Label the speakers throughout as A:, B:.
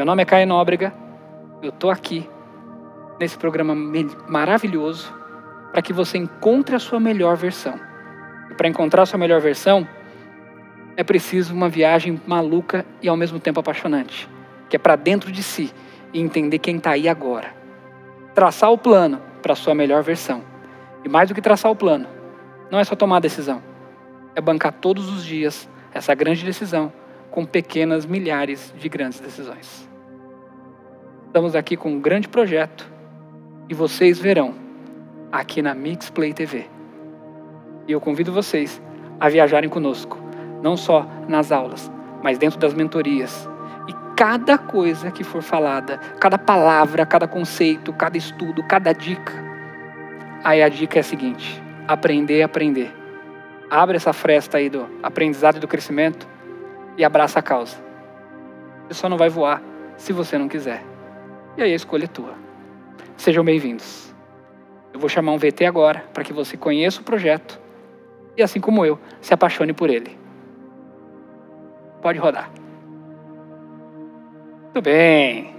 A: Meu nome é Caio Nóbrega, eu estou aqui nesse programa maravilhoso para que você encontre a sua melhor versão. E para encontrar a sua melhor versão, é preciso uma viagem maluca e ao mesmo tempo apaixonante, que é para dentro de si e entender quem está aí agora. Traçar o plano para a sua melhor versão. E mais do que traçar o plano, não é só tomar a decisão, é bancar todos os dias essa grande decisão com pequenas milhares de grandes decisões. Estamos aqui com um grande projeto e vocês verão aqui na Mixplay TV. E eu convido vocês a viajarem conosco, não só nas aulas, mas dentro das mentorias. E cada coisa que for falada, cada palavra, cada conceito, cada estudo, cada dica, aí a dica é a seguinte: aprender, aprender. Abre essa fresta aí do aprendizado e do crescimento e abraça a causa. Você só não vai voar se você não quiser. E aí a escolha é tua. Sejam bem-vindos. Eu vou chamar um VT agora para que você conheça o projeto e, assim como eu, se apaixone por ele. Pode rodar. Muito bem.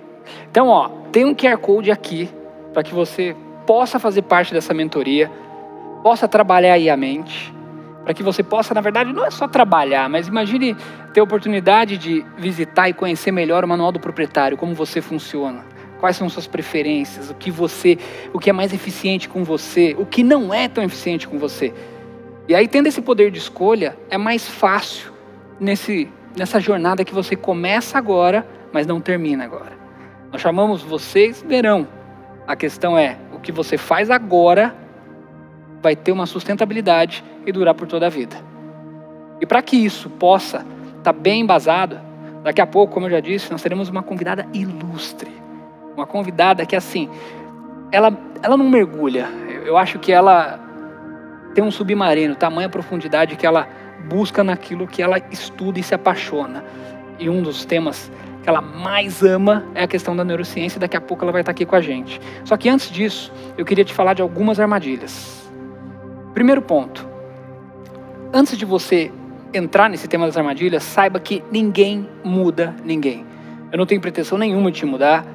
A: Então, ó, tem um QR Code aqui para que você possa fazer parte dessa mentoria, possa trabalhar aí a mente, para que você possa, na verdade, não é só trabalhar, mas imagine ter a oportunidade de visitar e conhecer melhor o manual do proprietário, como você funciona, quais são suas preferências, o que você, o que é mais eficiente com você, o que não é tão eficiente com você. E aí tendo esse poder de escolha, é mais fácil nesse nessa jornada que você começa agora, mas não termina agora. Nós chamamos vocês verão. A questão é, o que você faz agora vai ter uma sustentabilidade e durar por toda a vida. E para que isso possa estar tá bem embasado, daqui a pouco, como eu já disse, nós teremos uma convidada ilustre. Uma convidada que, assim, ela, ela não mergulha. Eu acho que ela tem um submarino, tamanha profundidade que ela busca naquilo que ela estuda e se apaixona. E um dos temas que ela mais ama é a questão da neurociência, e daqui a pouco ela vai estar aqui com a gente. Só que antes disso, eu queria te falar de algumas armadilhas. Primeiro ponto. Antes de você entrar nesse tema das armadilhas, saiba que ninguém muda ninguém. Eu não tenho pretensão nenhuma de te mudar,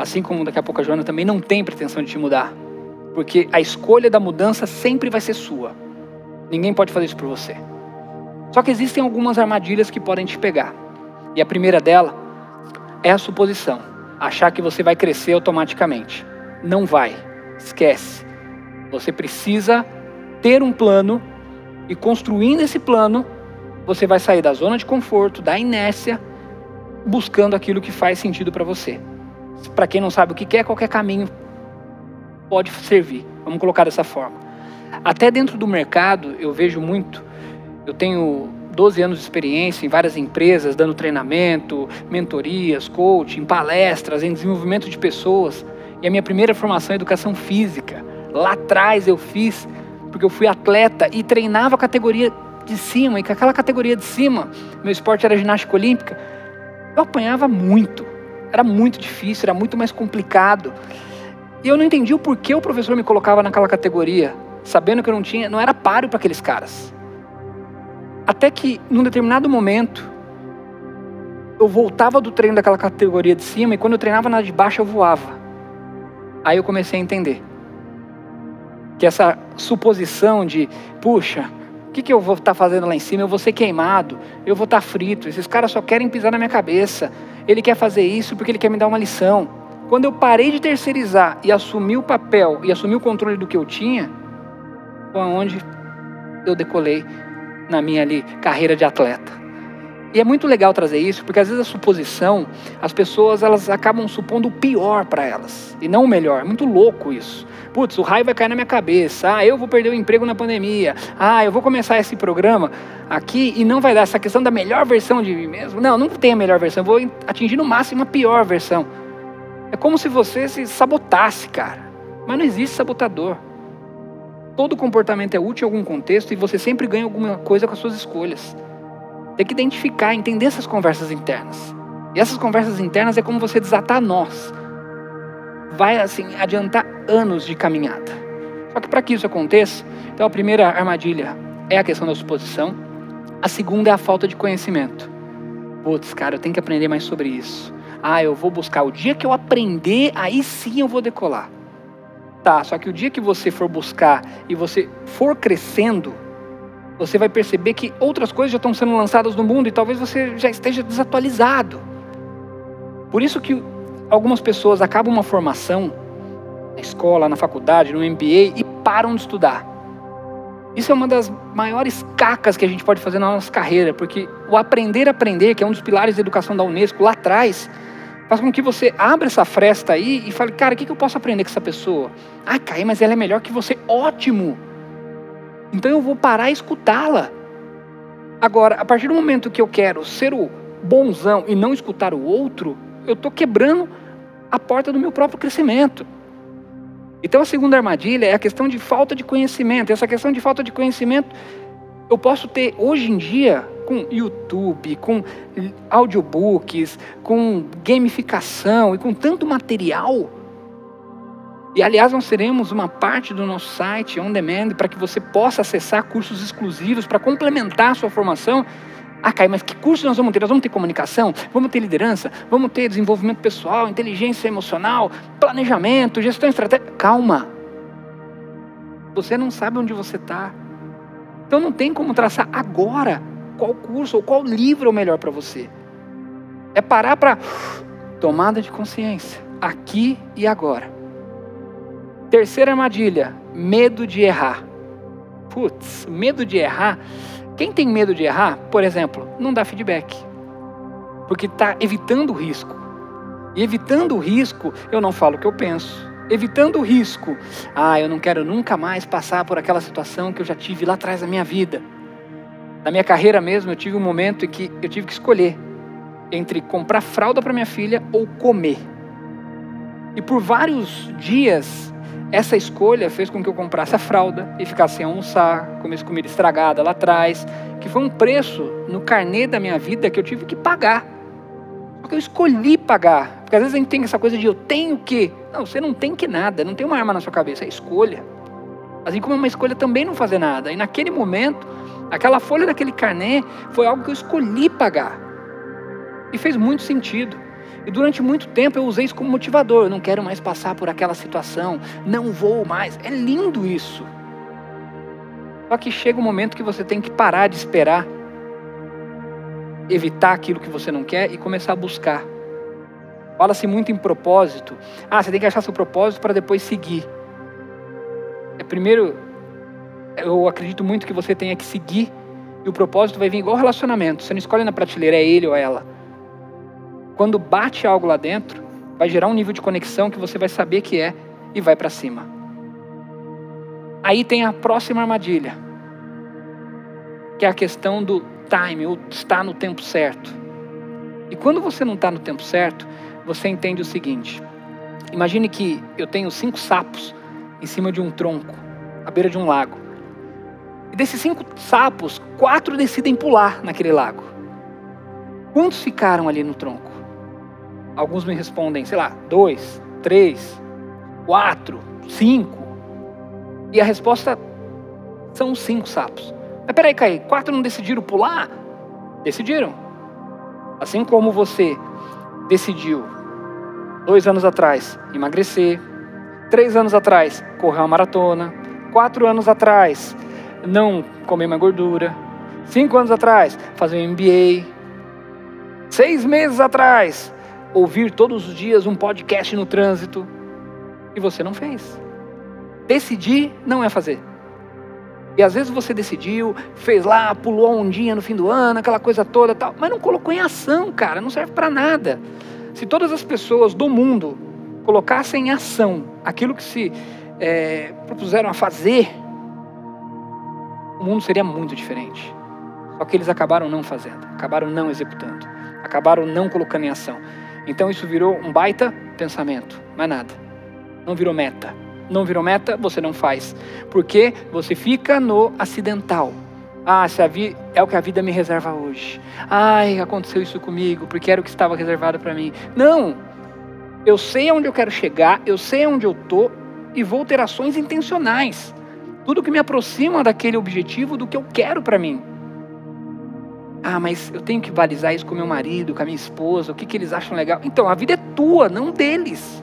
A: assim como daqui a pouco a Joana também não tem pretensão de te mudar. Porque a escolha da mudança sempre vai ser sua. Ninguém pode fazer isso por você. Só que existem algumas armadilhas que podem te pegar. E a primeira dela é a suposição. Achar que você vai crescer automaticamente. Não vai. Esquece. Você precisa ter um plano e construindo esse plano, você vai sair da zona de conforto, da inércia, buscando aquilo que faz sentido para você. Para quem não sabe o que é, qualquer caminho pode servir. Vamos colocar dessa forma. Até dentro do mercado, eu vejo muito. Eu tenho 12 anos de experiência em várias empresas, dando treinamento, mentorias, coaching, palestras, em desenvolvimento de pessoas. E a minha primeira formação é educação física. Lá atrás eu fiz porque eu fui atleta e treinava a categoria de cima, e com aquela categoria de cima, meu esporte era ginástica olímpica, eu apanhava muito. Era muito difícil, era muito mais complicado. E eu não entendi o porquê o professor me colocava naquela categoria, sabendo que eu não tinha, não era páreo para aqueles caras. Até que, num determinado momento, eu voltava do treino daquela categoria de cima e quando eu treinava na de baixo eu voava. Aí eu comecei a entender que essa suposição de, puxa, o que, que eu vou estar tá fazendo lá em cima? Eu vou ser queimado, eu vou estar tá frito. Esses caras só querem pisar na minha cabeça. Ele quer fazer isso porque ele quer me dar uma lição. Quando eu parei de terceirizar e assumi o papel e assumi o controle do que eu tinha, foi onde eu decolei na minha ali carreira de atleta. E é muito legal trazer isso, porque às vezes a suposição, as pessoas elas acabam supondo o pior para elas e não o melhor. É muito louco isso. Putz, o raio vai cair na minha cabeça. Ah, eu vou perder o emprego na pandemia. Ah, eu vou começar esse programa aqui e não vai dar essa questão da melhor versão de mim mesmo. Não, não tem a melhor versão. Eu vou atingir no máximo a pior versão. É como se você se sabotasse, cara. Mas não existe sabotador. Todo comportamento é útil em algum contexto e você sempre ganha alguma coisa com as suas escolhas. Tem que identificar, entender essas conversas internas. E essas conversas internas é como você desatar nós vai assim adiantar anos de caminhada. Só que para que isso aconteça, então a primeira armadilha é a questão da suposição, a segunda é a falta de conhecimento. Putz, cara, eu tenho que aprender mais sobre isso. Ah, eu vou buscar. O dia que eu aprender, aí sim eu vou decolar. Tá, só que o dia que você for buscar e você for crescendo, você vai perceber que outras coisas já estão sendo lançadas no mundo e talvez você já esteja desatualizado. Por isso que algumas pessoas acabam uma formação na escola, na faculdade, no MBA e param de estudar. Isso é uma das maiores cacas que a gente pode fazer na nossa carreira, porque o aprender a aprender, que é um dos pilares da educação da Unesco lá atrás, faz com que você abra essa fresta aí e fale, cara, o que eu posso aprender com essa pessoa? Ah, Caí, mas ela é melhor que você. Ótimo! Então eu vou parar e escutá-la. Agora, a partir do momento que eu quero ser o bonzão e não escutar o outro, eu estou quebrando a porta do meu próprio crescimento. Então a segunda armadilha é a questão de falta de conhecimento. Essa questão de falta de conhecimento eu posso ter hoje em dia com YouTube, com audiobooks, com gamificação e com tanto material. E aliás, nós teremos uma parte do nosso site on demand para que você possa acessar cursos exclusivos para complementar a sua formação ah, Caio, mas que curso nós vamos ter? Nós vamos ter comunicação, vamos ter liderança, vamos ter desenvolvimento pessoal, inteligência emocional, planejamento, gestão estratégica. Calma. Você não sabe onde você está. Então não tem como traçar agora qual curso ou qual livro é o melhor para você. É parar para tomada de consciência, aqui e agora. Terceira armadilha, medo de errar. Putz, medo de errar quem tem medo de errar, por exemplo, não dá feedback. Porque está evitando o risco. E evitando o risco, eu não falo o que eu penso. Evitando o risco, ah, eu não quero nunca mais passar por aquela situação que eu já tive lá atrás da minha vida. Na minha carreira mesmo, eu tive um momento em que eu tive que escolher entre comprar fralda para minha filha ou comer. E por vários dias essa escolha fez com que eu comprasse a fralda e ficasse sem almoçar, comesse comida estragada lá atrás, que foi um preço no carnê da minha vida que eu tive que pagar. Só que eu escolhi pagar. Porque às vezes a gente tem essa coisa de eu tenho que. Não, você não tem que nada, não tem uma arma na sua cabeça, é escolha. Assim como é uma escolha também não fazer nada. E naquele momento, aquela folha daquele carnê foi algo que eu escolhi pagar. E fez muito sentido. E durante muito tempo eu usei isso como motivador. Eu não quero mais passar por aquela situação. Não vou mais. É lindo isso. Só que chega um momento que você tem que parar de esperar, evitar aquilo que você não quer e começar a buscar. Fala-se muito em propósito. Ah, você tem que achar seu propósito para depois seguir. É primeiro, eu acredito muito que você tenha que seguir e o propósito vai vir igual relacionamento. Você não escolhe na prateleira é ele ou ela quando bate algo lá dentro, vai gerar um nível de conexão que você vai saber que é e vai para cima. Aí tem a próxima armadilha, que é a questão do time, ou estar no tempo certo. E quando você não está no tempo certo, você entende o seguinte: imagine que eu tenho cinco sapos em cima de um tronco, à beira de um lago. E desses cinco sapos, quatro decidem pular naquele lago. Quantos ficaram ali no tronco? Alguns me respondem, sei lá, dois, três, quatro, cinco. E a resposta são cinco sapos. Mas peraí, Caí, quatro não decidiram pular? Decidiram. Assim como você decidiu dois anos atrás emagrecer, três anos atrás correr uma maratona, quatro anos atrás não comer mais gordura, cinco anos atrás fazer um MBA, seis meses atrás ouvir todos os dias um podcast no trânsito e você não fez. Decidir não é fazer. E às vezes você decidiu, fez lá, pulou a ondinha no fim do ano, aquela coisa toda tal, mas não colocou em ação, cara, não serve para nada. Se todas as pessoas do mundo colocassem em ação aquilo que se é, propuseram a fazer, o mundo seria muito diferente. Só que eles acabaram não fazendo, acabaram não executando, acabaram não colocando em ação. Então isso virou um baita pensamento, mais nada. Não virou meta. Não virou meta, você não faz. Porque você fica no acidental. Ah, se a vi... é o que a vida me reserva hoje. Ai, aconteceu isso comigo, porque era o que estava reservado para mim. Não! Eu sei onde eu quero chegar, eu sei onde eu tô e vou ter ações intencionais. Tudo que me aproxima daquele objetivo, do que eu quero para mim. Ah, mas eu tenho que balizar isso com meu marido, com a minha esposa, o que, que eles acham legal. Então, a vida é tua, não deles.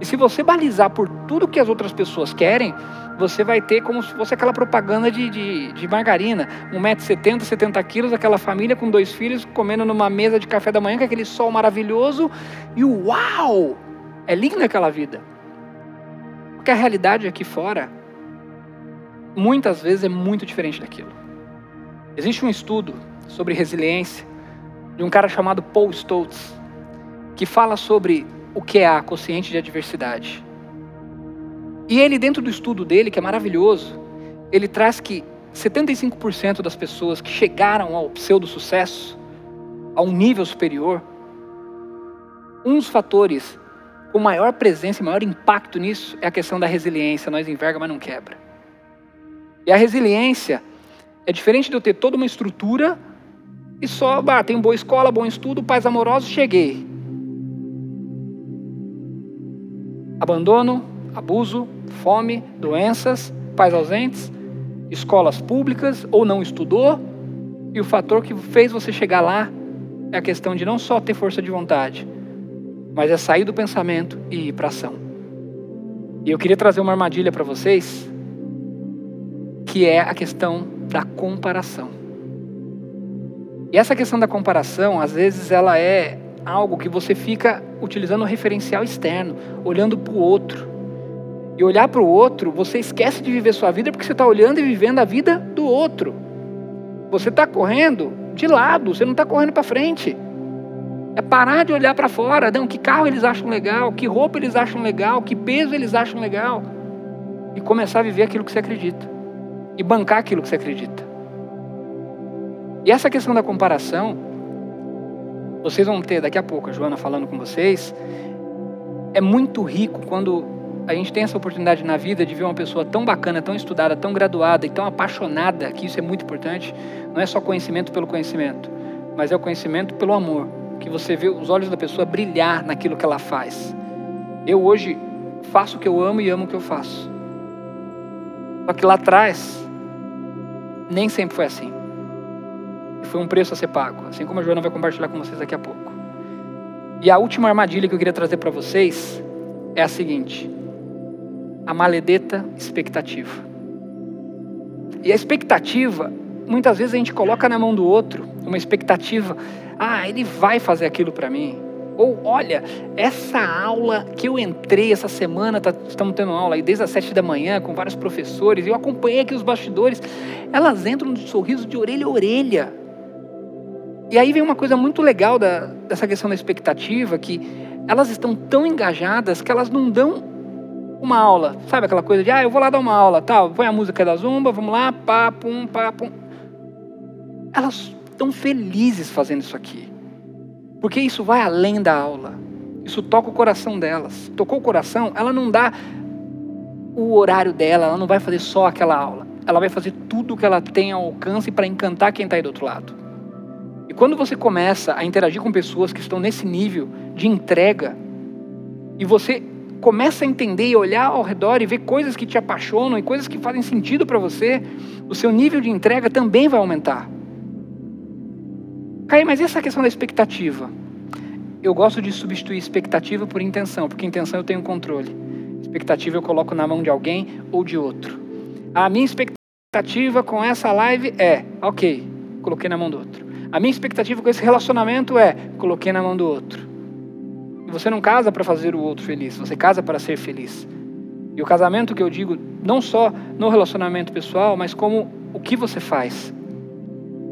A: E se você balizar por tudo que as outras pessoas querem, você vai ter como se fosse aquela propaganda de, de, de margarina. 1,70m, 70 quilos, aquela família com dois filhos comendo numa mesa de café da manhã com aquele sol maravilhoso. E uau! É linda aquela vida. Porque a realidade aqui fora, muitas vezes, é muito diferente daquilo. Existe um estudo sobre resiliência de um cara chamado Paul Stoltz, que fala sobre o que é a consciente de adversidade. E ele, dentro do estudo dele, que é maravilhoso, ele traz que 75% das pessoas que chegaram ao pseudo-sucesso, a um nível superior, um dos fatores com maior presença e maior impacto nisso é a questão da resiliência. Nós enverga, mas não quebra. E a resiliência é diferente de eu ter toda uma estrutura e só, ah, tem boa escola, bom estudo, pais amorosos, cheguei. Abandono, abuso, fome, doenças, pais ausentes, escolas públicas ou não estudou. E o fator que fez você chegar lá é a questão de não só ter força de vontade, mas é sair do pensamento e ir para ação. E eu queria trazer uma armadilha para vocês, que é a questão da comparação. E essa questão da comparação, às vezes, ela é algo que você fica utilizando um referencial externo, olhando para o outro. E olhar para o outro, você esquece de viver sua vida porque você está olhando e vivendo a vida do outro. Você está correndo de lado, você não está correndo para frente. É parar de olhar para fora, não, que carro eles acham legal, que roupa eles acham legal, que peso eles acham legal. E começar a viver aquilo que você acredita. E bancar aquilo que você acredita. E essa questão da comparação, vocês vão ter daqui a pouco a Joana falando com vocês, é muito rico quando a gente tem essa oportunidade na vida de ver uma pessoa tão bacana, tão estudada, tão graduada e tão apaixonada, que isso é muito importante. Não é só conhecimento pelo conhecimento, mas é o conhecimento pelo amor, que você vê os olhos da pessoa brilhar naquilo que ela faz. Eu hoje faço o que eu amo e amo o que eu faço. Só que lá atrás nem sempre foi assim. Foi um preço a ser pago, assim como a Joana vai compartilhar com vocês daqui a pouco. E a última armadilha que eu queria trazer para vocês é a seguinte: a maledeta expectativa. E a expectativa, muitas vezes a gente coloca na mão do outro uma expectativa, ah, ele vai fazer aquilo para mim. Ou, olha, essa aula que eu entrei essa semana, tá, estamos tendo aula aí desde as sete da manhã com vários professores, eu acompanhei aqui os bastidores, elas entram de sorriso de orelha a orelha. E aí vem uma coisa muito legal da, dessa questão da expectativa, que elas estão tão engajadas que elas não dão uma aula. Sabe aquela coisa de, ah, eu vou lá dar uma aula, tal, põe a música da zumba, vamos lá, pá, pum, pá, pum. Elas estão felizes fazendo isso aqui. Porque isso vai além da aula. Isso toca o coração delas. Tocou o coração, ela não dá o horário dela, ela não vai fazer só aquela aula. Ela vai fazer tudo o que ela tem ao alcance para encantar quem está aí do outro lado. E quando você começa a interagir com pessoas que estão nesse nível de entrega, e você começa a entender e olhar ao redor e ver coisas que te apaixonam e coisas que fazem sentido para você, o seu nível de entrega também vai aumentar. Caí, mas essa questão da expectativa? Eu gosto de substituir expectativa por intenção, porque intenção eu tenho controle. Expectativa eu coloco na mão de alguém ou de outro. A minha expectativa com essa live é, ok, coloquei na mão do outro. A minha expectativa com esse relacionamento é: coloquei na mão do outro. Você não casa para fazer o outro feliz, você casa para ser feliz. E o casamento que eu digo, não só no relacionamento pessoal, mas como o que você faz.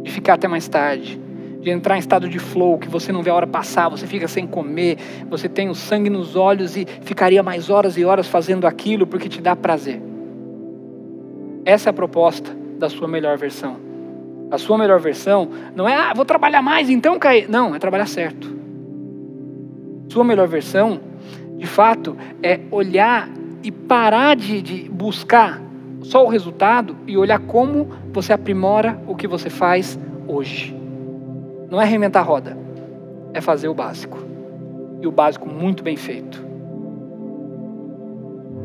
A: De ficar até mais tarde, de entrar em estado de flow, que você não vê a hora passar, você fica sem comer, você tem o sangue nos olhos e ficaria mais horas e horas fazendo aquilo porque te dá prazer. Essa é a proposta da sua melhor versão. A sua melhor versão não é, ah, vou trabalhar mais então, cair. Não, é trabalhar certo. Sua melhor versão, de fato, é olhar e parar de, de buscar só o resultado e olhar como você aprimora o que você faz hoje. Não é reinventar a roda, é fazer o básico. E o básico muito bem feito.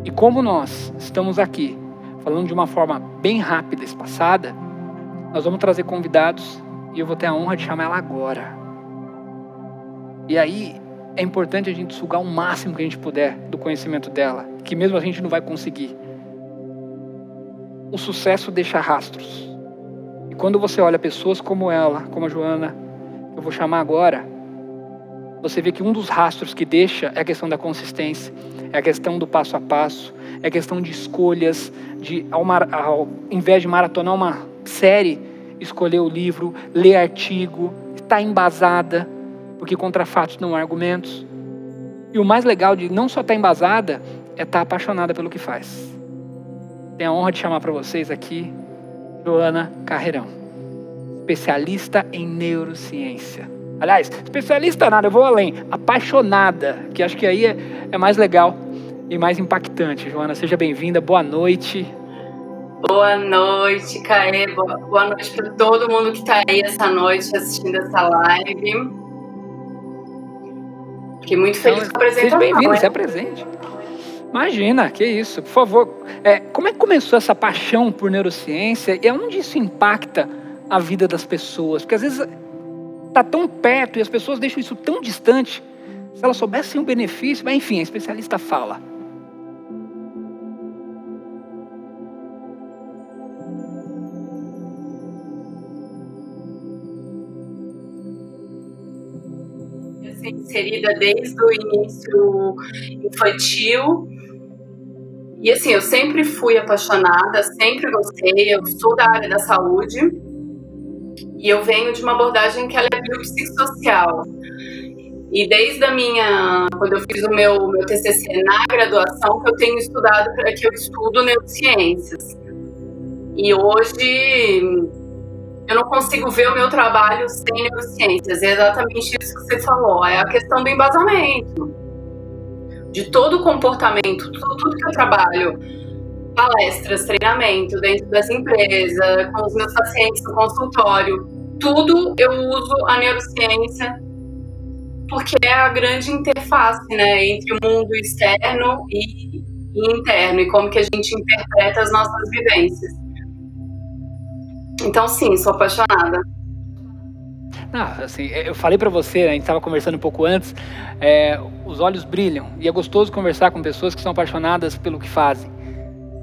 A: E como nós estamos aqui falando de uma forma bem rápida, espaçada, nós vamos trazer convidados e eu vou ter a honra de chamar ela agora. E aí é importante a gente sugar o máximo que a gente puder do conhecimento dela, que mesmo a gente não vai conseguir. O sucesso deixa rastros. E quando você olha pessoas como ela, como a Joana, eu vou chamar agora, você vê que um dos rastros que deixa é a questão da consistência, é a questão do passo a passo, é a questão de escolhas, de ao, ao invés de maratonar uma série, escolher o livro, ler artigo, estar embasada, porque contra fatos não há argumentos. E o mais legal de não só estar embasada é estar apaixonada pelo que faz. Tenho a honra de chamar para vocês aqui Joana Carreirão, especialista em neurociência. Aliás, especialista nada, eu vou além. Apaixonada, que acho que aí é, é mais legal e mais impactante. Joana, seja bem-vinda, boa noite.
B: Boa noite, Caê. Boa, boa noite para todo mundo que está aí essa noite assistindo essa live. Fiquei muito feliz então, com a apresentação.
A: Seja bem-vindo, se apresente. Imagina, que isso. Por favor, é, como é que começou essa paixão por neurociência e onde isso impacta a vida das pessoas? Porque às vezes está tão perto e as pessoas deixam isso tão distante. Se elas soubessem o benefício, mas enfim, a especialista fala.
B: inserida desde o início infantil. E assim, eu sempre fui apaixonada, sempre gostei, eu sou da área da saúde. E eu venho de uma abordagem que ela é biopsicossocial. E desde a minha, quando eu fiz o meu, meu TCC na graduação, que eu tenho estudado, que eu estudo neurociências. E hoje eu não consigo ver o meu trabalho sem neurociências. É exatamente isso que você falou. É a questão do embasamento, de todo o comportamento, tudo, tudo que eu trabalho, palestras, treinamento dentro das empresas, com os meus pacientes no consultório, tudo eu uso a neurociência porque é a grande interface, né, entre o mundo externo e, e interno e como que a gente interpreta as nossas vivências. Então, sim, sou apaixonada.
A: Não, assim, eu falei para você, né, a gente estava conversando um pouco antes, é, os olhos brilham e é gostoso conversar com pessoas que são apaixonadas pelo que fazem.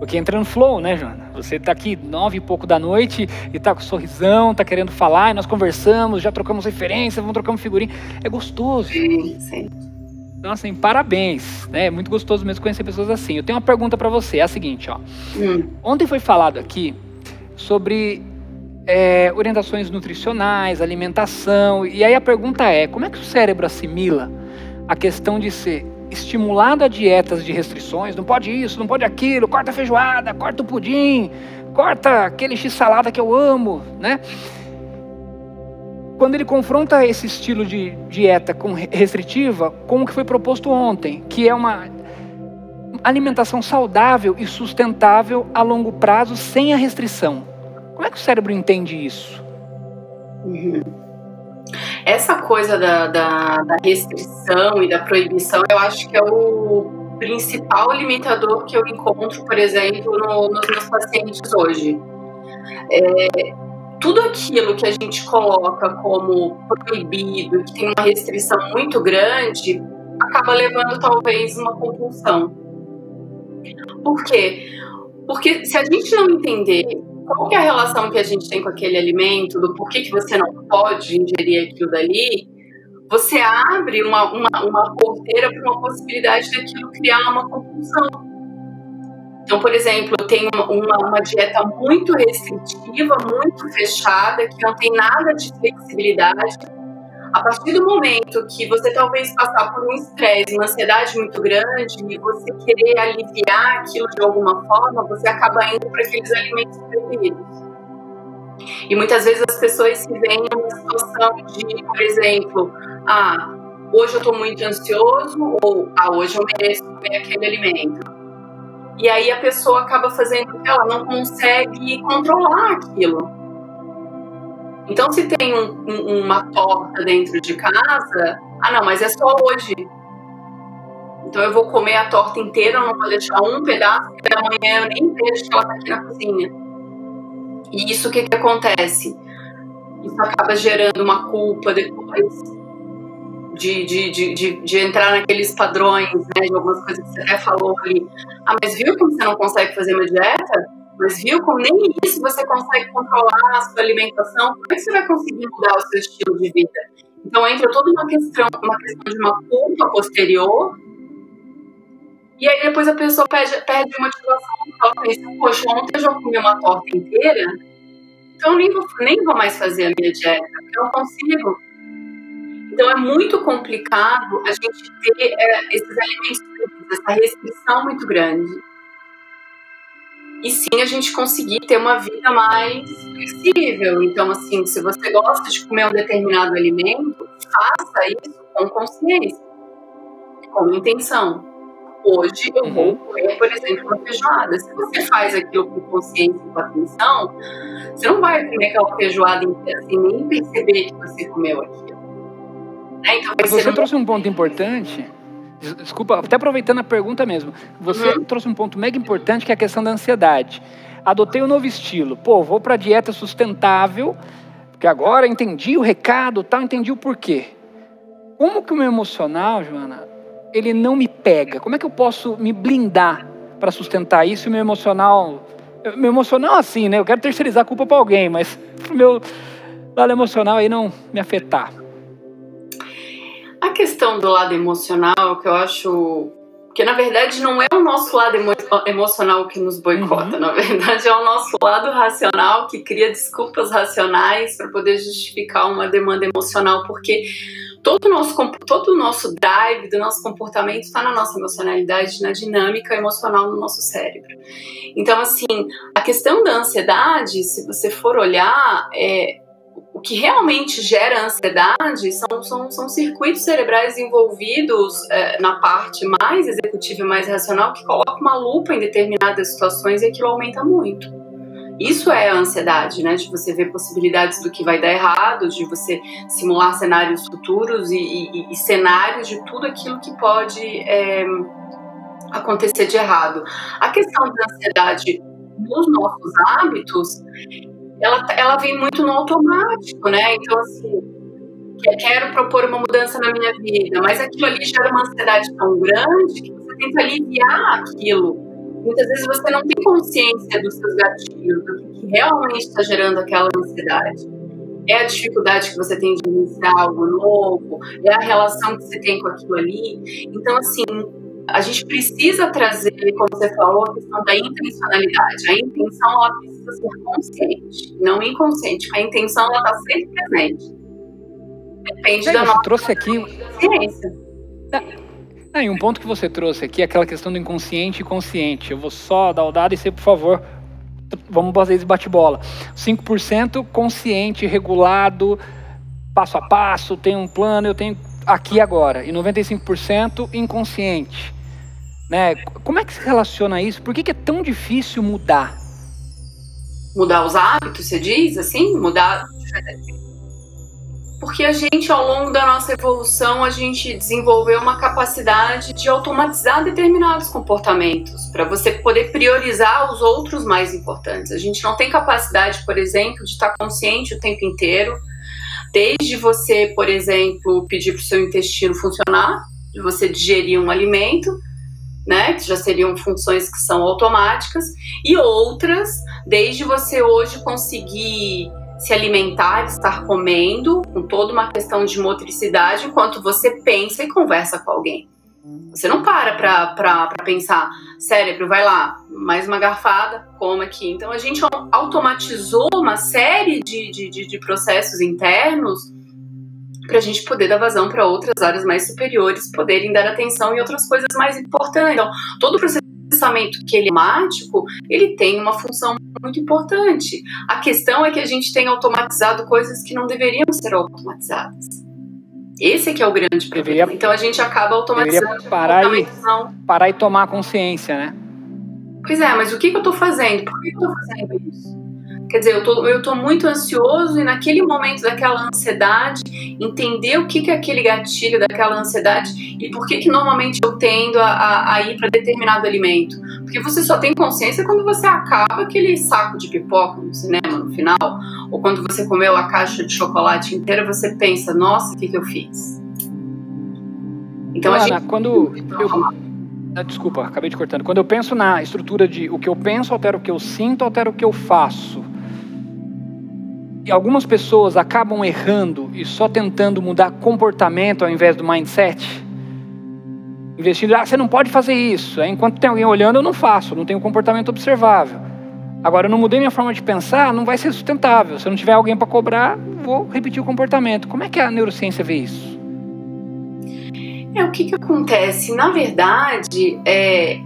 A: Porque entra no flow, né, Joana? Você está aqui nove e pouco da noite e está com sorrisão, está querendo falar, e nós conversamos, já trocamos referência, vamos trocando figurinha. É gostoso.
B: Sim, sim.
A: Então, assim, parabéns. Né? É muito gostoso mesmo conhecer pessoas assim. Eu tenho uma pergunta para você, é a seguinte, ó. Hum. Ontem foi falado aqui sobre é, orientações nutricionais, alimentação. E aí a pergunta é: como é que o cérebro assimila a questão de ser estimulado a dietas de restrições? Não pode isso, não pode aquilo, corta a feijoada, corta o pudim, corta aquele x-salada que eu amo, né? Quando ele confronta esse estilo de dieta com restritiva com o que foi proposto ontem, que é uma alimentação saudável e sustentável a longo prazo sem a restrição. Como é que o cérebro entende isso?
B: Uhum. Essa coisa da, da, da, restrição e da proibição, eu acho que é o principal limitador que eu encontro, por exemplo, no, nos meus pacientes hoje. É, tudo aquilo que a gente coloca como proibido, que tem uma restrição muito grande, acaba levando talvez uma compulsão. Por quê? Porque se a gente não entender qual é a relação que a gente tem com aquele alimento, do porquê que você não pode ingerir aquilo dali, você abre uma, uma, uma porteira para uma possibilidade daquilo criar uma compulsão. Então, por exemplo, eu tenho uma, uma, uma, dieta muito restritiva, muito fechada, que não tem nada de flexibilidade. A partir do momento que você talvez passar por um estresse, uma ansiedade muito grande, e você querer aliviar aquilo de alguma forma, você acaba indo para aqueles alimentos proibidos. E muitas vezes as pessoas se veem numa situação de, por exemplo, ah, hoje eu estou muito ansioso, ou ah, hoje eu mereço comer aquele alimento. E aí a pessoa acaba fazendo ela não consegue controlar aquilo. Então, se tem um, um, uma torta dentro de casa, ah, não, mas é só hoje. Então, eu vou comer a torta inteira, não vou deixar um pedaço, porque amanhã eu nem vejo que ela está aqui na cozinha. E isso o que, que acontece? Isso acaba gerando uma culpa depois de, de, de, de, de entrar naqueles padrões, né, de algumas coisas que você até falou ali. Ah, mas viu como você não consegue fazer uma dieta? Mas viu como nem isso você consegue controlar a sua alimentação? Como é que você vai conseguir mudar o seu estilo de vida? Então entra toda uma questão, uma questão de uma culpa posterior. E aí depois a pessoa perde, perde motivação. Ela pensa, poxa, ontem eu já comi uma torta inteira, então nem vou, nem vou mais fazer a minha dieta, porque eu não consigo. Então é muito complicado a gente ter é, esses alimentos, essa restrição muito grande e sim a gente conseguir ter uma vida mais flexível. Então, assim, se você gosta de comer um determinado alimento, faça isso com consciência, com intenção. Hoje eu vou uhum. comer, por exemplo, uma feijoada. Se você faz aquilo com consciência e com atenção, você não vai comer aquela feijoada inteira sem nem perceber que você comeu aquilo.
A: Né? Então, você não... trouxe um ponto importante Desculpa, até aproveitando a pergunta mesmo. Você uhum. trouxe um ponto mega importante que é a questão da ansiedade. Adotei um novo estilo. Pô, vou para dieta sustentável, porque agora entendi o recado, tal, entendi o porquê. Como que o meu emocional, Joana, ele não me pega? Como é que eu posso me blindar para sustentar isso e o meu emocional meu emocional assim, né? Eu quero terceirizar a culpa para alguém, mas o meu lado emocional aí não me afetar.
B: A questão do lado emocional, que eu acho que na verdade não é o nosso lado emo emocional que nos boicota, uhum. na verdade é o nosso lado racional que cria desculpas racionais para poder justificar uma demanda emocional, porque todo o nosso, todo o nosso drive do nosso comportamento está na nossa emocionalidade, na dinâmica emocional no nosso cérebro. Então, assim, a questão da ansiedade, se você for olhar, é, que realmente gera ansiedade são, são, são circuitos cerebrais envolvidos é, na parte mais executiva e mais racional que coloca uma lupa em determinadas situações e aquilo aumenta muito. Isso é a ansiedade, né? De você ver possibilidades do que vai dar errado, de você simular cenários futuros e, e, e cenários de tudo aquilo que pode é, acontecer de errado. A questão da ansiedade nos nossos hábitos ela, ela vem muito no automático, né? Então, assim, quero propor uma mudança na minha vida, mas aquilo ali gera uma ansiedade tão grande que você tenta aliviar aquilo. Muitas vezes você não tem consciência dos seus gatilhos, do que realmente está gerando aquela ansiedade. É a dificuldade que você tem de iniciar algo novo, é a relação que você tem com aquilo ali. Então, assim, a gente precisa trazer, como você falou, a questão da intencionalidade. A intenção ela ser consciente, não inconsciente. A intenção ela está sempre presente. Depende da nossa
A: trouxe aqui ciência. Ah, e um ponto que você trouxe aqui é aquela questão do inconsciente e consciente. Eu vou só dar o dado e você, por favor, vamos fazer esse bate-bola. 5% consciente, regulado, passo a passo, tem um plano, eu tenho aqui agora, e 95% inconsciente. Né? Como é que se relaciona isso? Por que, que é tão difícil mudar?
B: Mudar os hábitos, você diz assim? Mudar. Porque a gente, ao longo da nossa evolução, a gente desenvolveu uma capacidade de automatizar determinados comportamentos, para você poder priorizar os outros mais importantes. A gente não tem capacidade, por exemplo, de estar consciente o tempo inteiro Desde você, por exemplo, pedir para o seu intestino funcionar, de você digerir um alimento, né, que já seriam funções que são automáticas, e outras, desde você hoje conseguir se alimentar, estar comendo, com toda uma questão de motricidade, enquanto você pensa e conversa com alguém. Você não para para pensar, cérebro, vai lá, mais uma garfada, coma aqui. Então a gente automatizou uma série de, de, de, processos internos para a gente poder dar vazão para outras áreas mais superiores poderem dar atenção e outras coisas mais importantes. Então, todo o processamento que ele é ele tem uma função muito importante. A questão é que a gente tem automatizado coisas que não deveriam ser automatizadas. Esse é que é o grande problema. Deveria, então a gente acaba automatizando.
A: Parar e, parar e tomar consciência, né?
B: Pois é, mas o que, que eu estou fazendo? Por que eu estou fazendo isso? Quer dizer, eu tô, eu tô muito ansioso e naquele momento daquela ansiedade, entender o que, que é aquele gatilho daquela ansiedade e por que, que normalmente eu tendo a, a, a ir para determinado alimento. Porque você só tem consciência quando você acaba aquele saco de pipoca no cinema no final, ou quando você comeu a caixa de chocolate inteira, você pensa, nossa, o que, que eu fiz?
A: Então, Ana, gente... quando eu... Ah, desculpa, acabei de cortando. Quando eu penso na estrutura de o que eu penso altera o que eu sinto, altera o que eu faço. E algumas pessoas acabam errando e só tentando mudar comportamento ao invés do mindset. Investindo, ah, você não pode fazer isso. Enquanto tem alguém olhando, eu não faço, não tenho comportamento observável. Agora, eu não mudei minha forma de pensar, não vai ser sustentável. Se eu não tiver alguém para cobrar, vou repetir o comportamento. Como é que a neurociência vê isso?
B: É, o que, que acontece? Na verdade, é,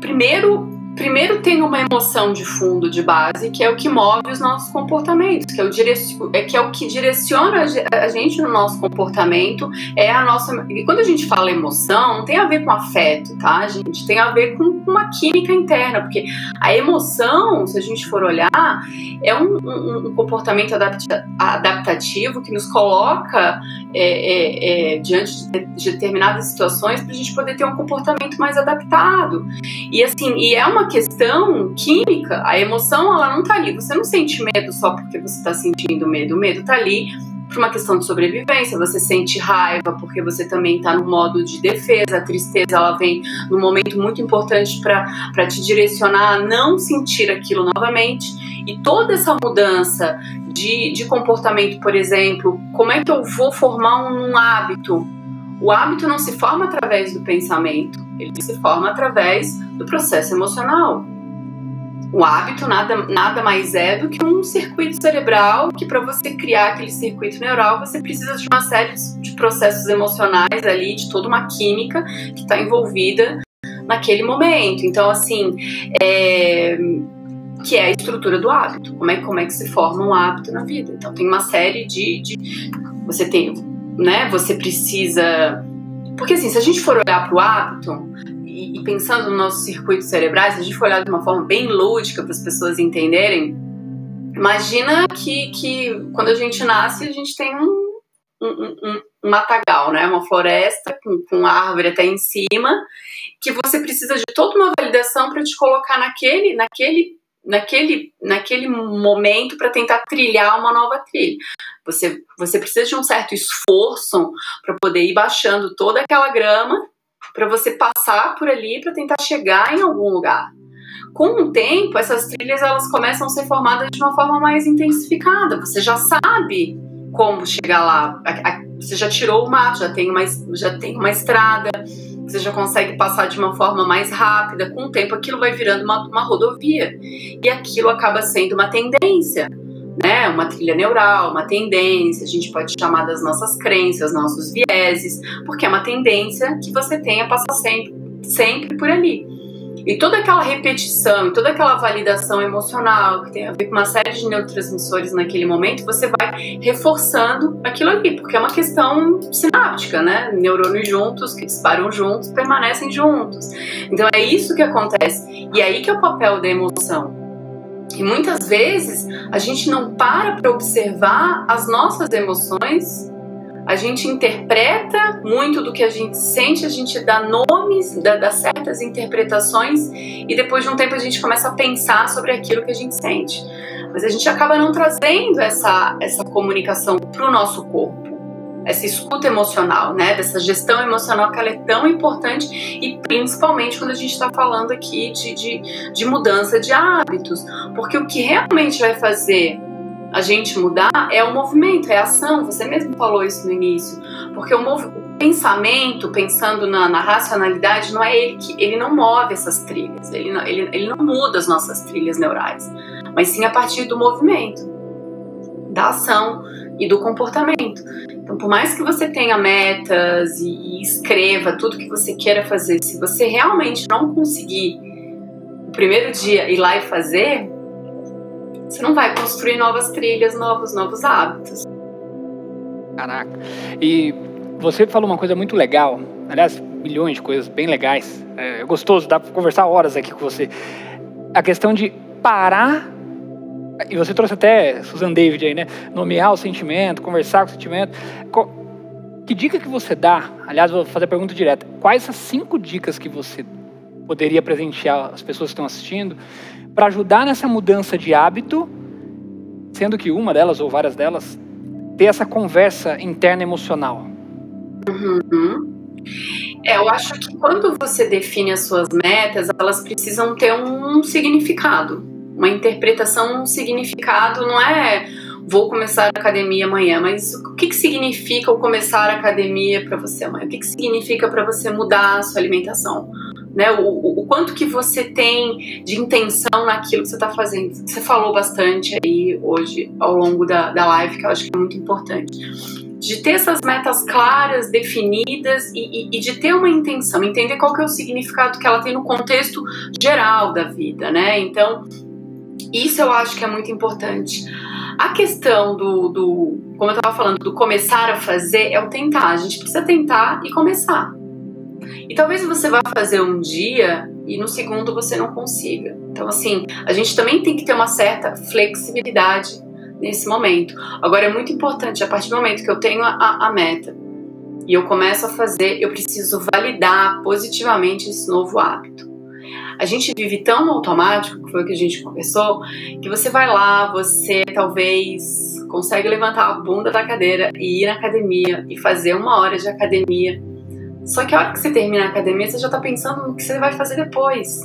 B: primeiro primeiro tem uma emoção de fundo, de base, que é o que move os nossos comportamentos, que é o, é, que, é o que direciona a gente no nosso comportamento, é a nossa... E quando a gente fala emoção, não tem a ver com afeto, tá, gente? Tem a ver com uma química interna, porque a emoção, se a gente for olhar, é um, um, um comportamento adaptativo que nos coloca é, é, é diante de determinadas situações para a gente poder ter um comportamento mais adaptado. E assim, e é uma uma questão química. A emoção, ela não tá ali. Você não sente medo só porque você está sentindo medo. O medo tá ali por uma questão de sobrevivência. Você sente raiva porque você também está no modo de defesa. A tristeza, ela vem num momento muito importante para te direcionar a não sentir aquilo novamente. E toda essa mudança de, de comportamento, por exemplo, como é que eu vou formar um hábito? O hábito não se forma através do pensamento, ele se forma através do processo emocional. O hábito nada, nada mais é do que um circuito cerebral que, para você criar aquele circuito neural, você precisa de uma série de processos emocionais ali, de toda uma química que está envolvida naquele momento. Então, assim, é, que é a estrutura do hábito. Como é, como é que se forma um hábito na vida? Então, tem uma série de. de você tem né? Você precisa. Porque assim, se a gente for olhar para o hábito e, e, pensando nos nossos circuitos cerebrais, se a gente for olhar de uma forma bem lúdica para as pessoas entenderem, imagina que, que quando a gente nasce a gente tem um, um, um, um matagal, né? Uma floresta com, com árvore até em cima, que você precisa de toda uma validação para te colocar naquele, naquele naquele, naquele momento para tentar trilhar uma nova trilha. Você, você precisa de um certo esforço para poder ir baixando toda aquela grama para você passar por ali para tentar chegar em algum lugar. Com o tempo, essas trilhas elas começam a ser formadas de uma forma mais intensificada. Você já sabe como chegar lá. Você já tirou o mato, já tem uma, já tem uma estrada você já consegue passar de uma forma mais rápida, com o tempo aquilo vai virando uma, uma rodovia. E aquilo acaba sendo uma tendência, né? Uma trilha neural, uma tendência, a gente pode chamar das nossas crenças, nossos vieses, porque é uma tendência que você tem a passar sempre, sempre por ali. E toda aquela repetição, toda aquela validação emocional que tem a ver com uma série de neurotransmissores naquele momento, você vai reforçando aquilo ali, porque é uma questão sináptica, né? Neurônios juntos, que disparam juntos, permanecem juntos. Então é isso que acontece. E é aí que é o papel da emoção. E muitas vezes a gente não para para observar as nossas emoções a gente interpreta muito do que a gente sente, a gente dá nomes, dá, dá, certas interpretações e depois de um tempo a gente começa a pensar sobre aquilo que a gente sente. Mas a gente acaba não trazendo essa, essa comunicação para o nosso corpo, essa escuta emocional, né? Dessa gestão emocional que ela é tão importante e principalmente quando a gente está falando aqui de, de, de mudança de hábitos, porque o que realmente vai fazer a gente mudar é o movimento, é a ação. Você mesmo falou isso no início. Porque o, o pensamento, pensando na, na, racionalidade, não é ele que ele não move essas trilhas, ele não, ele, ele não muda as nossas trilhas neurais, mas sim a partir do movimento, da ação e do comportamento. Então, por mais que você tenha metas e, e escreva tudo que você queira fazer, se você realmente não conseguir o primeiro dia ir lá e fazer, você não vai construir novas trilhas, novos, novos hábitos.
A: Caraca. E você falou uma coisa muito legal, aliás, milhões de coisas bem legais. É gostoso, dá para conversar horas aqui com você. A questão de parar e você trouxe até Susan David aí, né? Nomear o sentimento, conversar com o sentimento. Que dica que você dá? Aliás, vou fazer a pergunta direta. Quais as cinco dicas que você poderia presentear as pessoas que estão assistindo para ajudar nessa mudança de hábito, sendo que uma delas ou várias delas ter essa conversa interna emocional?
B: Uhum. É, eu acho que quando você define as suas metas, elas precisam ter um significado, uma interpretação, um significado, não é vou começar a academia amanhã, mas o que, que significa o começar a academia para você amanhã? O que, que significa para você mudar a sua alimentação? Né, o, o, quanto que você tem de intenção naquilo que você está fazendo. Você falou bastante aí hoje ao longo da, da live, que eu acho que é muito importante de ter essas metas claras, definidas e, e, e, de ter uma intenção, entender qual que é o significado que ela tem no contexto geral da vida, né? Então, isso eu acho que é muito importante. A questão do, do como eu estava falando, do começar a fazer é o tentar. A gente precisa tentar e começar. E talvez você vá fazer um dia e no segundo você não consiga. Então, assim, a gente também tem que ter uma certa flexibilidade nesse momento. Agora é muito importante, a partir do momento que eu tenho a, a meta e eu começo a fazer, eu preciso validar positivamente esse novo hábito. A gente vive tão automático, que foi o que a gente conversou, que você vai lá, você talvez consegue levantar a bunda da cadeira e ir na academia e fazer uma hora de academia. Só que a hora que você termina a academia, você já está pensando no que você vai fazer depois.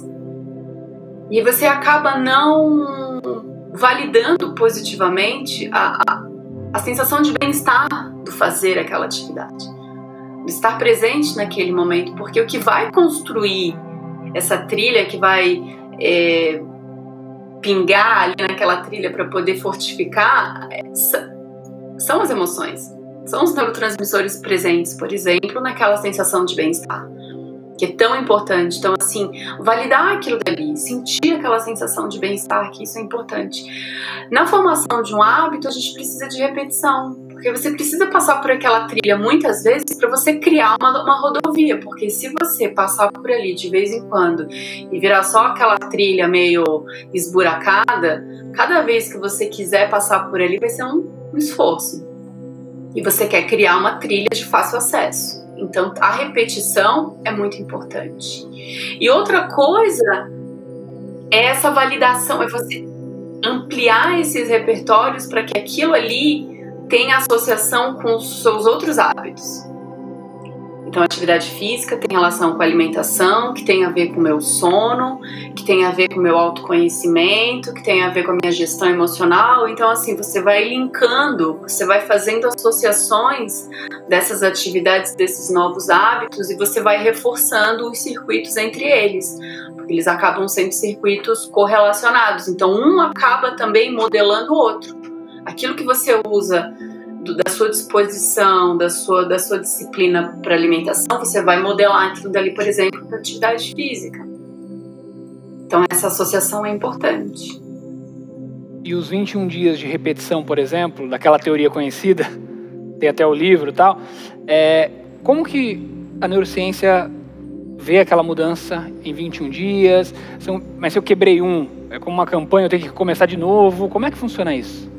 B: E você acaba não validando positivamente a, a, a sensação de bem-estar do fazer aquela atividade, de estar presente naquele momento, porque o que vai construir essa trilha, que vai é, pingar ali naquela trilha para poder fortificar, é, são as emoções, são os neurotransmissores presentes, por exemplo, naquela sensação de bem-estar que é tão importante. Então, assim, validar aquilo dali, sentir aquela sensação de bem-estar, que isso é importante. Na formação de um hábito, a gente precisa de repetição, porque você precisa passar por aquela trilha muitas vezes para você criar uma, uma rodovia, porque se você passar por ali de vez em quando e virar só aquela trilha meio esburacada, cada vez que você quiser passar por ali vai ser um, um esforço. E você quer criar uma trilha de fácil acesso. Então, a repetição é muito importante. E outra coisa é essa validação, é você ampliar esses repertórios para que aquilo ali tenha associação com os seus outros hábitos. Então, atividade física tem relação com a alimentação, que tem a ver com o meu sono, que tem a ver com o meu autoconhecimento, que tem a ver com a minha gestão emocional. Então, assim, você vai linkando, você vai fazendo associações dessas atividades, desses novos hábitos, e você vai reforçando os circuitos entre eles, porque eles acabam sendo circuitos correlacionados. Então, um acaba também modelando o outro. Aquilo que você usa da sua disposição, da sua, da sua disciplina para alimentação, você vai modelar aquilo dali, por exemplo, para atividade física. Então, essa associação é importante.
A: E os 21 dias de repetição, por exemplo, daquela teoria conhecida, tem até o livro e tal, é, como que a neurociência vê aquela mudança em 21 dias? Mas se eu quebrei um, é como uma campanha, eu tenho que começar de novo, como é que funciona isso?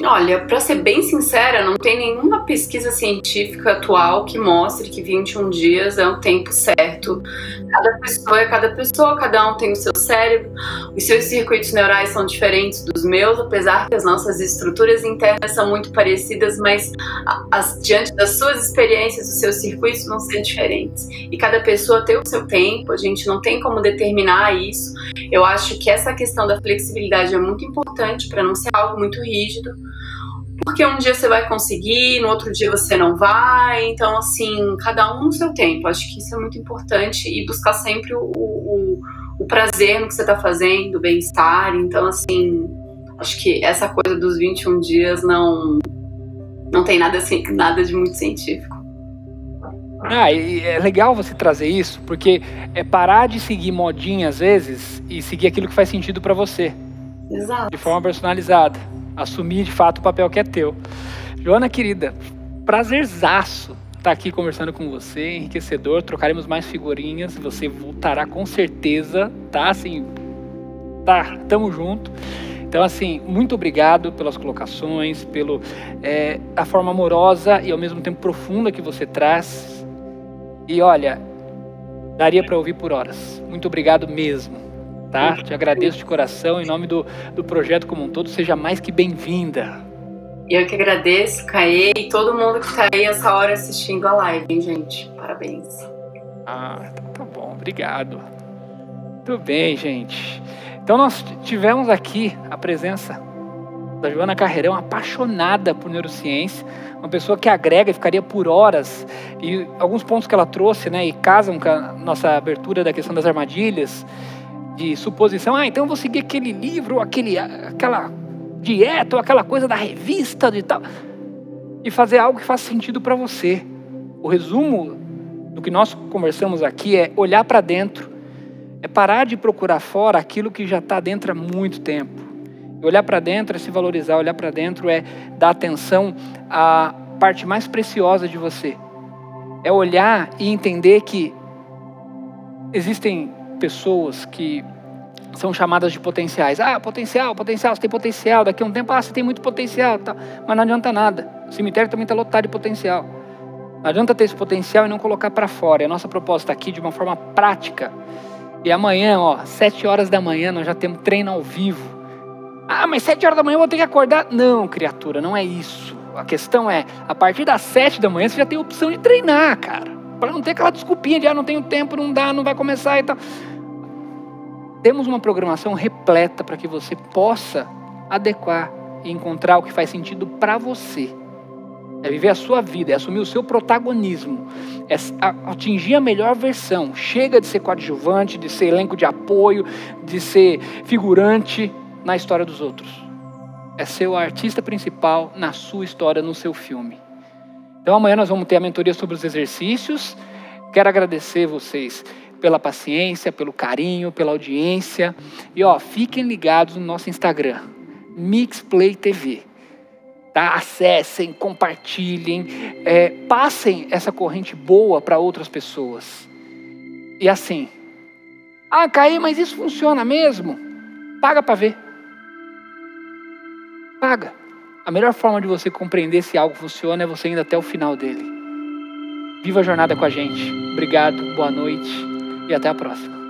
B: Olha, para ser bem sincera, não tem nenhuma pesquisa científica atual que mostre que 21 dias é o tempo certo. Cada pessoa é cada pessoa, cada um tem o seu cérebro, os seus circuitos neurais são diferentes dos meus, apesar que as nossas estruturas internas são muito parecidas, mas as, diante das suas experiências, os seus circuitos vão ser diferentes. E cada pessoa tem o seu tempo, a gente não tem como determinar isso. Eu acho que essa questão da flexibilidade é muito importante para não ser algo muito rígido porque um dia você vai conseguir, no outro dia você não vai. Então, assim, cada um no seu tempo. Acho que isso é muito importante e buscar sempre o, o, o prazer no que você está fazendo, o bem-estar. Então, assim, acho que essa coisa dos 21 dias não, não tem nada, assim, nada de muito científico.
A: Ah, e é legal você trazer isso, porque é parar de seguir modinha às vezes e seguir aquilo que faz sentido para você.
B: Exato.
A: De forma personalizada assumir de fato o papel que é teu. Joana, querida, prazerzaço estar aqui conversando com você, enriquecedor. Trocaremos mais figurinhas, você voltará com certeza, tá? Assim, tá, tamo junto. Então, assim, muito obrigado pelas colocações, pelo é, a forma amorosa e ao mesmo tempo profunda que você traz. E olha, daria para ouvir por horas. Muito obrigado mesmo, tá? Te agradeço de coração em nome do, do projeto como um todo. Seja mais que bem-vinda.
B: Eu que agradeço, Caê, e todo mundo que está aí essa hora assistindo a live, hein, gente? Parabéns.
A: Ah, tá, tá bom, obrigado. Tudo bem, gente. Então nós tivemos aqui a presença da Joana Carreirão, apaixonada por neurociência, uma pessoa que agrega e ficaria por horas. E alguns pontos que ela trouxe, né, e casam com a nossa abertura da questão das armadilhas, de suposição, ah, então eu vou seguir aquele livro, aquele, aquela dieta, ou aquela coisa da revista de tal, e fazer algo que faça sentido para você. O resumo do que nós conversamos aqui é olhar para dentro é parar de procurar fora aquilo que já está dentro há muito tempo. E olhar para dentro é se valorizar, olhar para dentro é dar atenção à parte mais preciosa de você. É olhar e entender que existem pessoas que são chamadas de potenciais. Ah, potencial, potencial, você tem potencial. Daqui a um tempo, ah, você tem muito potencial. Tá. Mas não adianta nada. O cemitério também está lotado de potencial. Não adianta ter esse potencial e não colocar para fora. E a nossa proposta aqui, de uma forma prática, e amanhã, ó, sete horas da manhã, nós já temos treino ao vivo. Ah, mas sete horas da manhã eu vou ter que acordar? Não, criatura, não é isso. A questão é, a partir das sete da manhã você já tem a opção de treinar, cara. Para não ter aquela desculpinha de, ah, não tenho tempo, não dá, não vai começar e tal. Temos uma programação repleta para que você possa adequar e encontrar o que faz sentido para você. É viver a sua vida, é assumir o seu protagonismo, é atingir a melhor versão. Chega de ser coadjuvante, de ser elenco de apoio, de ser figurante na história dos outros. É ser o artista principal na sua história, no seu filme. Então amanhã nós vamos ter a mentoria sobre os exercícios. Quero agradecer vocês pela paciência, pelo carinho, pela audiência. E ó, fiquem ligados no nosso Instagram, Mixplay TV. Tá? Acessem, compartilhem, é, passem essa corrente boa para outras pessoas. E assim, ah, Caí, mas isso funciona mesmo? Paga para ver. Paga. A melhor forma de você compreender se algo funciona é você indo até o final dele. Viva a jornada com a gente. Obrigado, boa noite e até a próxima.